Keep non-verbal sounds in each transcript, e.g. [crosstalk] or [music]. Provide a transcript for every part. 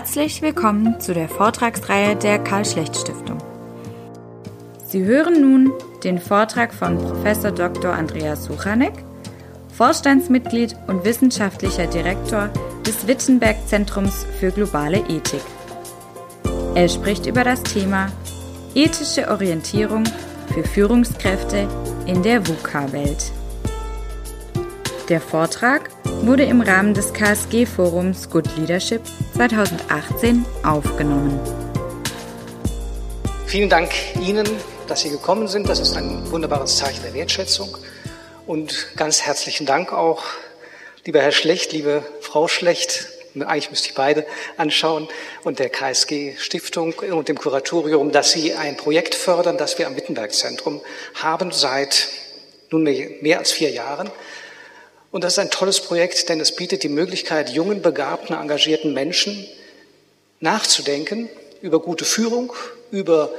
Herzlich willkommen zu der Vortragsreihe der Karl-Schlecht-Stiftung. Sie hören nun den Vortrag von Prof. Dr. Andreas Suchanek, Vorstandsmitglied und wissenschaftlicher Direktor des Wittenberg Zentrums für globale Ethik. Er spricht über das Thema ethische Orientierung für Führungskräfte in der VUCA-Welt. Der Vortrag wurde im Rahmen des KSG-Forums Good Leadership 2018 aufgenommen. Vielen Dank Ihnen, dass Sie gekommen sind. Das ist ein wunderbares Zeichen der Wertschätzung. Und ganz herzlichen Dank auch, lieber Herr Schlecht, liebe Frau Schlecht, eigentlich müsste ich beide anschauen, und der KSG Stiftung und dem Kuratorium, dass Sie ein Projekt fördern, das wir am Wittenberg Zentrum haben seit nunmehr mehr als vier Jahren. Und das ist ein tolles Projekt, denn es bietet die Möglichkeit, jungen, begabten, engagierten Menschen nachzudenken über gute Führung, über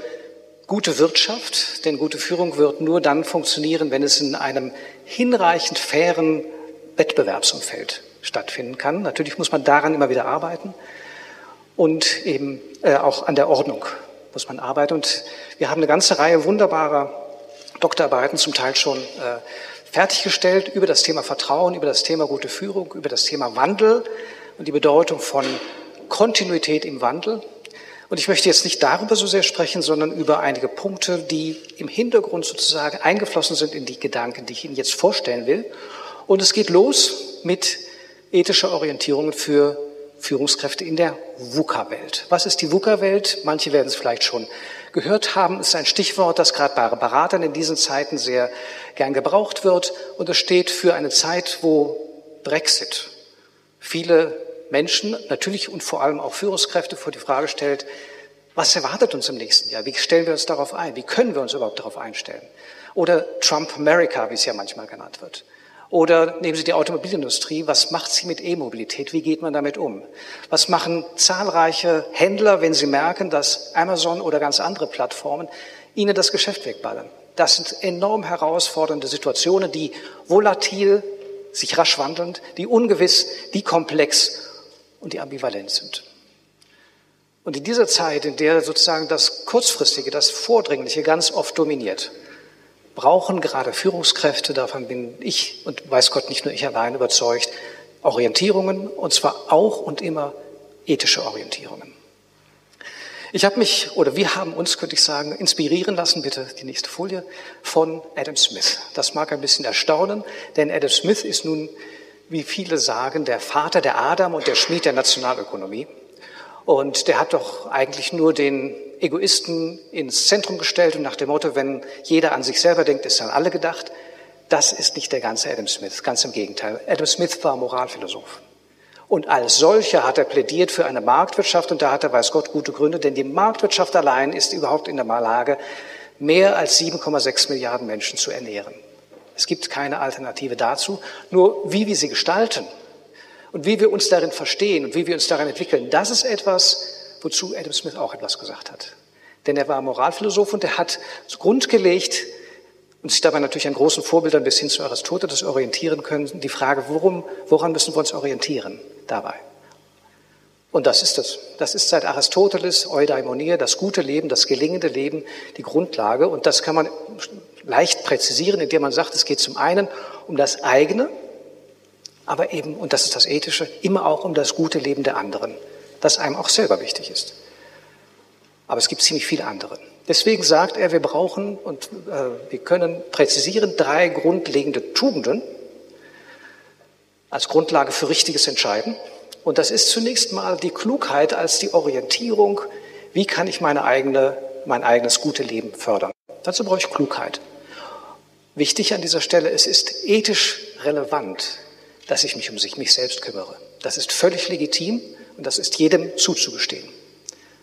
gute Wirtschaft. Denn gute Führung wird nur dann funktionieren, wenn es in einem hinreichend fairen Wettbewerbsumfeld stattfinden kann. Natürlich muss man daran immer wieder arbeiten und eben äh, auch an der Ordnung muss man arbeiten. Und wir haben eine ganze Reihe wunderbarer Doktorarbeiten, zum Teil schon äh, fertiggestellt über das Thema Vertrauen, über das Thema gute Führung, über das Thema Wandel und die Bedeutung von Kontinuität im Wandel. Und ich möchte jetzt nicht darüber so sehr sprechen, sondern über einige Punkte, die im Hintergrund sozusagen eingeflossen sind in die Gedanken, die ich Ihnen jetzt vorstellen will. Und es geht los mit ethischer Orientierung für Führungskräfte in der VUCA-Welt. Was ist die VUCA-Welt? Manche werden es vielleicht schon gehört haben, ist ein Stichwort, das gerade bei Beratern in diesen Zeiten sehr gern gebraucht wird. Und es steht für eine Zeit, wo Brexit viele Menschen, natürlich und vor allem auch Führungskräfte vor die Frage stellt, was erwartet uns im nächsten Jahr? Wie stellen wir uns darauf ein? Wie können wir uns überhaupt darauf einstellen? Oder Trump America, wie es ja manchmal genannt wird. Oder nehmen Sie die Automobilindustrie. Was macht sie mit E-Mobilität? Wie geht man damit um? Was machen zahlreiche Händler, wenn sie merken, dass Amazon oder ganz andere Plattformen ihnen das Geschäft wegballern? Das sind enorm herausfordernde Situationen, die volatil, sich rasch wandelnd, die ungewiss, die komplex und die ambivalent sind. Und in dieser Zeit, in der sozusagen das Kurzfristige, das Vordringliche ganz oft dominiert, brauchen gerade Führungskräfte, davon bin ich und weiß Gott nicht nur ich allein überzeugt, Orientierungen und zwar auch und immer ethische Orientierungen. Ich habe mich, oder wir haben uns, könnte ich sagen, inspirieren lassen, bitte die nächste Folie, von Adam Smith. Das mag ein bisschen erstaunen, denn Adam Smith ist nun, wie viele sagen, der Vater der Adam und der Schmied der Nationalökonomie. Und der hat doch eigentlich nur den Egoisten ins Zentrum gestellt und nach dem Motto, wenn jeder an sich selber denkt, ist an alle gedacht. Das ist nicht der ganze Adam Smith, ganz im Gegenteil. Adam Smith war Moralphilosoph. Und als solcher hat er plädiert für eine Marktwirtschaft und da hat er, weiß Gott, gute Gründe, denn die Marktwirtschaft allein ist überhaupt in der Lage, mehr als 7,6 Milliarden Menschen zu ernähren. Es gibt keine Alternative dazu. Nur wie wir sie gestalten und wie wir uns darin verstehen und wie wir uns darin entwickeln, das ist etwas, wozu Adam Smith auch etwas gesagt hat. Denn er war Moralphilosoph und er hat grundgelegt und sich dabei natürlich an großen Vorbildern bis hin zu Aristoteles orientieren können, die Frage, worum, woran müssen wir uns orientieren dabei? Und das ist es. Das ist seit Aristoteles, Eudaimonia, das gute Leben, das gelingende Leben, die Grundlage. Und das kann man leicht präzisieren, indem man sagt, es geht zum einen um das eigene, aber eben, und das ist das Ethische, immer auch um das gute Leben der anderen das einem auch selber wichtig ist. Aber es gibt ziemlich viele andere. Deswegen sagt er, wir brauchen und äh, wir können präzisieren drei grundlegende Tugenden als Grundlage für richtiges Entscheiden. Und das ist zunächst mal die Klugheit als die Orientierung, wie kann ich meine eigene, mein eigenes gute Leben fördern. Dazu brauche ich Klugheit. Wichtig an dieser Stelle, es ist ethisch relevant, dass ich mich um sich, mich selbst kümmere. Das ist völlig legitim und das ist jedem zuzugestehen.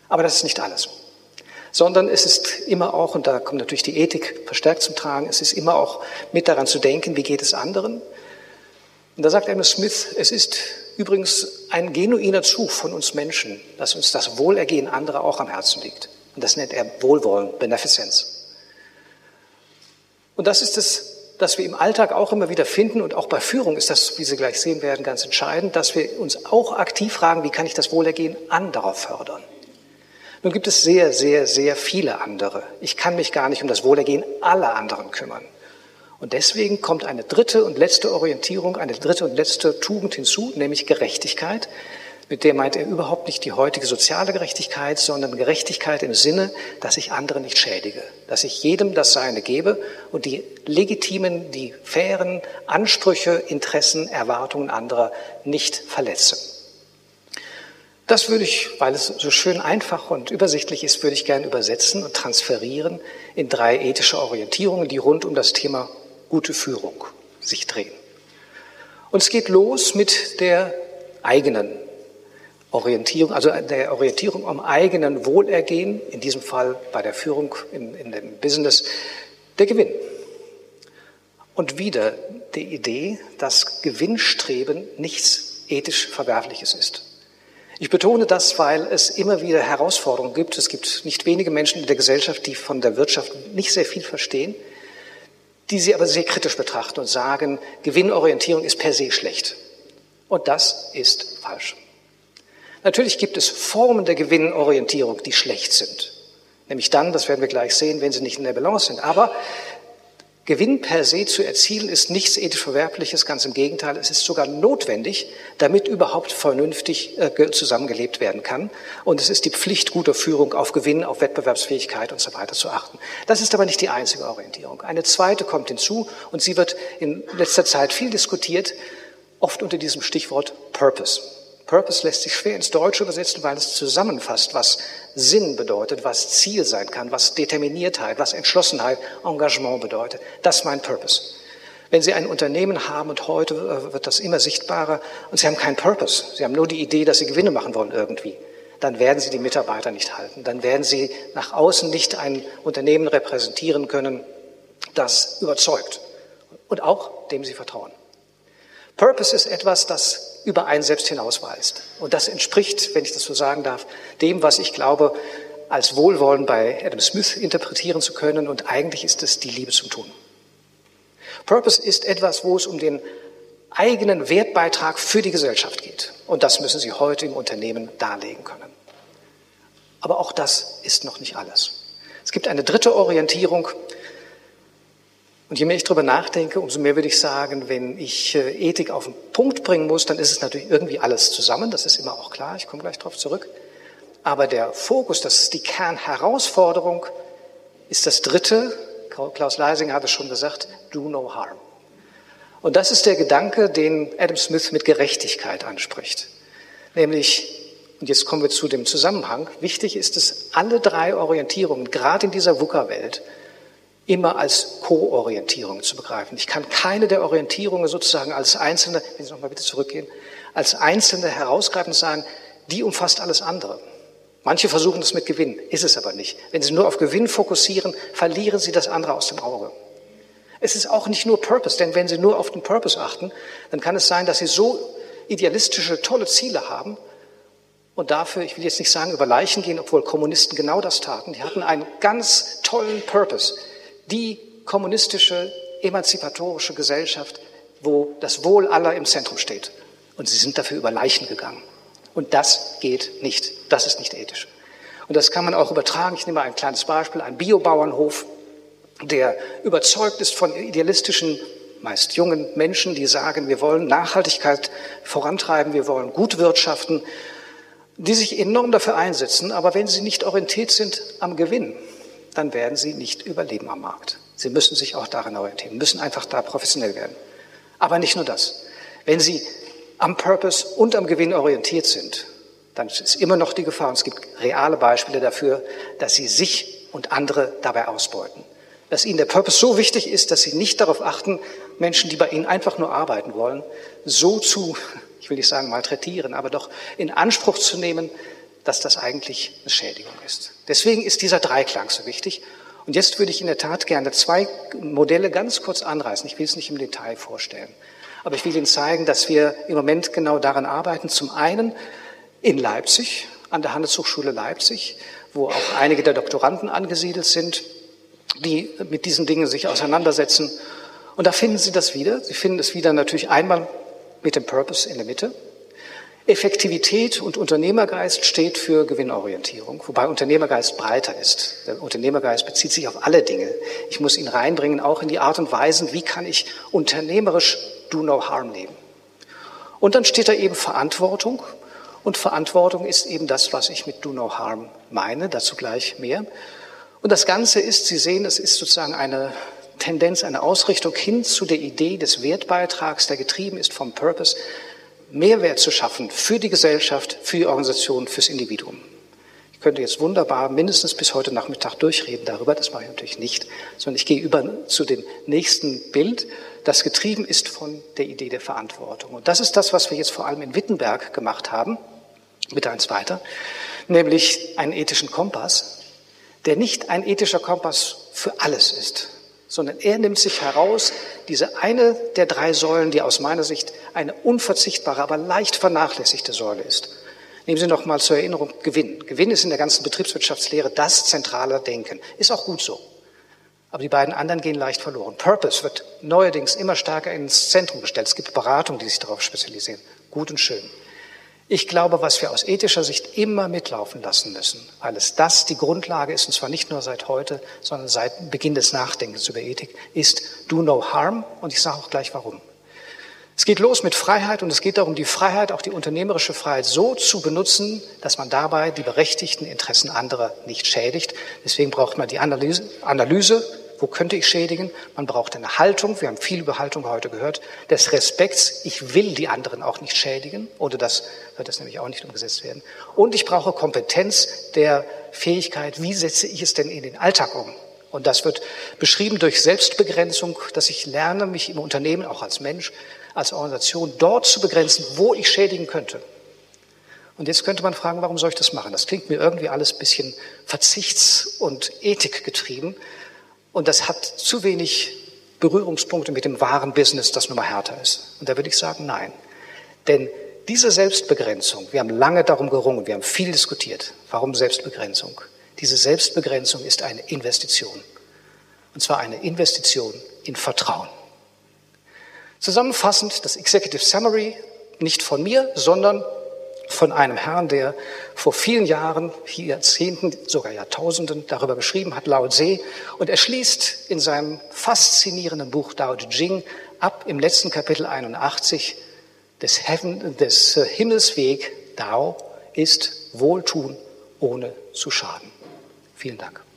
Aber das ist nicht alles. Sondern es ist immer auch, und da kommt natürlich die Ethik verstärkt zum Tragen, es ist immer auch mit daran zu denken, wie geht es anderen. Und da sagt Amos Smith, es ist übrigens ein genuiner Zug von uns Menschen, dass uns das Wohlergehen anderer auch am Herzen liegt. Und das nennt er Wohlwollen, Beneficence. Und das ist es dass wir im Alltag auch immer wieder finden, und auch bei Führung ist das, wie Sie gleich sehen werden, ganz entscheidend, dass wir uns auch aktiv fragen, wie kann ich das Wohlergehen anderer fördern? Nun gibt es sehr, sehr, sehr viele andere. Ich kann mich gar nicht um das Wohlergehen aller anderen kümmern. Und deswegen kommt eine dritte und letzte Orientierung, eine dritte und letzte Tugend hinzu, nämlich Gerechtigkeit. Mit der meint er überhaupt nicht die heutige soziale Gerechtigkeit, sondern Gerechtigkeit im Sinne, dass ich andere nicht schädige, dass ich jedem das Seine gebe und die legitimen, die fairen Ansprüche, Interessen, Erwartungen anderer nicht verletze. Das würde ich, weil es so schön einfach und übersichtlich ist, würde ich gerne übersetzen und transferieren in drei ethische Orientierungen, die rund um das Thema gute Führung sich drehen. Und es geht los mit der eigenen Orientierung, also der Orientierung am eigenen Wohlergehen, in diesem Fall bei der Führung in, in dem Business, der Gewinn. Und wieder die Idee, dass Gewinnstreben nichts ethisch Verwerfliches ist. Ich betone das, weil es immer wieder Herausforderungen gibt. Es gibt nicht wenige Menschen in der Gesellschaft, die von der Wirtschaft nicht sehr viel verstehen, die sie aber sehr kritisch betrachten und sagen, Gewinnorientierung ist per se schlecht. Und das ist falsch. Natürlich gibt es Formen der Gewinnorientierung, die schlecht sind. Nämlich dann, das werden wir gleich sehen, wenn sie nicht in der Balance sind. Aber Gewinn per se zu erzielen ist nichts ethisch Verwerbliches, ganz im Gegenteil, es ist sogar notwendig, damit überhaupt vernünftig äh, zusammengelebt werden kann. Und es ist die Pflicht guter Führung auf Gewinn, auf Wettbewerbsfähigkeit und so weiter zu achten. Das ist aber nicht die einzige Orientierung. Eine zweite kommt hinzu und sie wird in letzter Zeit viel diskutiert, oft unter diesem Stichwort Purpose. Purpose lässt sich schwer ins Deutsche übersetzen, weil es zusammenfasst, was Sinn bedeutet, was Ziel sein kann, was Determiniertheit, was Entschlossenheit, Engagement bedeutet. Das ist mein Purpose. Wenn Sie ein Unternehmen haben und heute äh, wird das immer sichtbarer und Sie haben keinen Purpose, Sie haben nur die Idee, dass Sie Gewinne machen wollen irgendwie, dann werden Sie die Mitarbeiter nicht halten. Dann werden Sie nach außen nicht ein Unternehmen repräsentieren können, das überzeugt und auch dem Sie vertrauen. Purpose ist etwas, das über einen selbst hinausweist. Und das entspricht, wenn ich das so sagen darf, dem, was ich glaube, als Wohlwollen bei Adam Smith interpretieren zu können. Und eigentlich ist es die Liebe zum Tun. Purpose ist etwas, wo es um den eigenen Wertbeitrag für die Gesellschaft geht. Und das müssen Sie heute im Unternehmen darlegen können. Aber auch das ist noch nicht alles. Es gibt eine dritte Orientierung, und je mehr ich darüber nachdenke, umso mehr würde ich sagen, wenn ich äh, Ethik auf den Punkt bringen muss, dann ist es natürlich irgendwie alles zusammen. Das ist immer auch klar. Ich komme gleich darauf zurück. Aber der Fokus, das ist die Kernherausforderung, ist das dritte. Klaus Leisinger hat es schon gesagt, do no harm. Und das ist der Gedanke, den Adam Smith mit Gerechtigkeit anspricht. Nämlich, und jetzt kommen wir zu dem Zusammenhang, wichtig ist es, alle drei Orientierungen, gerade in dieser VUCA-Welt, immer als Co-Orientierung zu begreifen. Ich kann keine der Orientierungen sozusagen als einzelne, wenn Sie nochmal bitte zurückgehen, als einzelne herausgreifen und sagen, die umfasst alles andere. Manche versuchen das mit Gewinn, ist es aber nicht. Wenn Sie nur auf Gewinn fokussieren, verlieren Sie das andere aus dem Auge. Es ist auch nicht nur Purpose, denn wenn Sie nur auf den Purpose achten, dann kann es sein, dass Sie so idealistische, tolle Ziele haben und dafür, ich will jetzt nicht sagen, über Leichen gehen, obwohl Kommunisten genau das taten. Die hatten einen ganz tollen Purpose die kommunistische, emanzipatorische Gesellschaft, wo das Wohl aller im Zentrum steht. Und sie sind dafür über Leichen gegangen. Und das geht nicht. Das ist nicht ethisch. Und das kann man auch übertragen. Ich nehme ein kleines Beispiel. Ein Biobauernhof, der überzeugt ist von idealistischen, meist jungen Menschen, die sagen, wir wollen Nachhaltigkeit vorantreiben, wir wollen gut wirtschaften, die sich enorm dafür einsetzen. Aber wenn sie nicht orientiert sind am Gewinn, dann werden sie nicht überleben am Markt. Sie müssen sich auch daran orientieren, müssen einfach da professionell werden. Aber nicht nur das. Wenn sie am Purpose und am Gewinn orientiert sind, dann ist immer noch die Gefahr, und es gibt reale Beispiele dafür, dass sie sich und andere dabei ausbeuten. Dass ihnen der Purpose so wichtig ist, dass sie nicht darauf achten, Menschen, die bei ihnen einfach nur arbeiten wollen, so zu, [laughs] ich will nicht sagen malträtieren, aber doch in Anspruch zu nehmen, dass das eigentlich eine Schädigung ist. Deswegen ist dieser Dreiklang so wichtig. Und jetzt würde ich in der Tat gerne zwei Modelle ganz kurz anreißen. Ich will es nicht im Detail vorstellen. Aber ich will Ihnen zeigen, dass wir im Moment genau daran arbeiten. Zum einen in Leipzig, an der Handelshochschule Leipzig, wo auch einige der Doktoranden angesiedelt sind, die mit diesen Dingen sich auseinandersetzen. Und da finden Sie das wieder. Sie finden es wieder natürlich einmal mit dem Purpose in der Mitte. Effektivität und Unternehmergeist steht für Gewinnorientierung, wobei Unternehmergeist breiter ist. Der Unternehmergeist bezieht sich auf alle Dinge. Ich muss ihn reinbringen, auch in die Art und Weise, wie kann ich unternehmerisch Do No Harm leben. Und dann steht da eben Verantwortung. Und Verantwortung ist eben das, was ich mit Do No Harm meine, dazu gleich mehr. Und das Ganze ist, Sie sehen, es ist sozusagen eine Tendenz, eine Ausrichtung hin zu der Idee des Wertbeitrags, der getrieben ist vom Purpose, Mehrwert zu schaffen für die Gesellschaft, für die Organisation, fürs Individuum. Ich könnte jetzt wunderbar mindestens bis heute Nachmittag durchreden darüber, das mache ich natürlich nicht, sondern ich gehe über zu dem nächsten Bild, das getrieben ist von der Idee der Verantwortung. Und das ist das, was wir jetzt vor allem in Wittenberg gemacht haben, mit eins weiter, nämlich einen ethischen Kompass, der nicht ein ethischer Kompass für alles ist, sondern er nimmt sich heraus, diese eine der drei Säulen, die aus meiner Sicht eine unverzichtbare, aber leicht vernachlässigte Säule ist. Nehmen Sie noch mal zur Erinnerung Gewinn. Gewinn ist in der ganzen Betriebswirtschaftslehre das zentrale Denken. Ist auch gut so. Aber die beiden anderen gehen leicht verloren. Purpose wird neuerdings immer stärker ins Zentrum gestellt. Es gibt Beratungen, die sich darauf spezialisieren. Gut und schön. Ich glaube, was wir aus ethischer Sicht immer mitlaufen lassen müssen, weil es das die Grundlage ist, und zwar nicht nur seit heute, sondern seit Beginn des Nachdenkens über Ethik, ist do no harm. Und ich sage auch gleich warum. Es geht los mit Freiheit und es geht darum, die Freiheit, auch die unternehmerische Freiheit so zu benutzen, dass man dabei die berechtigten Interessen anderer nicht schädigt. Deswegen braucht man die Analyse, Analyse wo könnte ich schädigen? Man braucht eine Haltung, wir haben viel über Haltung heute gehört, des Respekts, ich will die anderen auch nicht schädigen, ohne das wird das nämlich auch nicht umgesetzt werden. Und ich brauche Kompetenz der Fähigkeit, wie setze ich es denn in den Alltag um? Und das wird beschrieben durch Selbstbegrenzung, dass ich lerne, mich im Unternehmen, auch als Mensch, als Organisation, dort zu begrenzen, wo ich schädigen könnte. Und jetzt könnte man fragen, warum soll ich das machen? Das klingt mir irgendwie alles bisschen verzichts- und ethikgetrieben. Und das hat zu wenig Berührungspunkte mit dem wahren Business, das nun mal härter ist. Und da würde ich sagen, nein. Denn diese Selbstbegrenzung, wir haben lange darum gerungen, wir haben viel diskutiert. Warum Selbstbegrenzung? Diese Selbstbegrenzung ist eine Investition. Und zwar eine Investition in Vertrauen. Zusammenfassend das Executive Summary, nicht von mir, sondern von einem Herrn, der vor vielen Jahren, Jahrzehnten, sogar Jahrtausenden darüber geschrieben hat, Lao Tse. Und er schließt in seinem faszinierenden Buch Dao De Jing ab im letzten Kapitel 81 des, Heaven, des äh, Himmelsweg Dao ist Wohltun ohne zu schaden. Vielen Dank.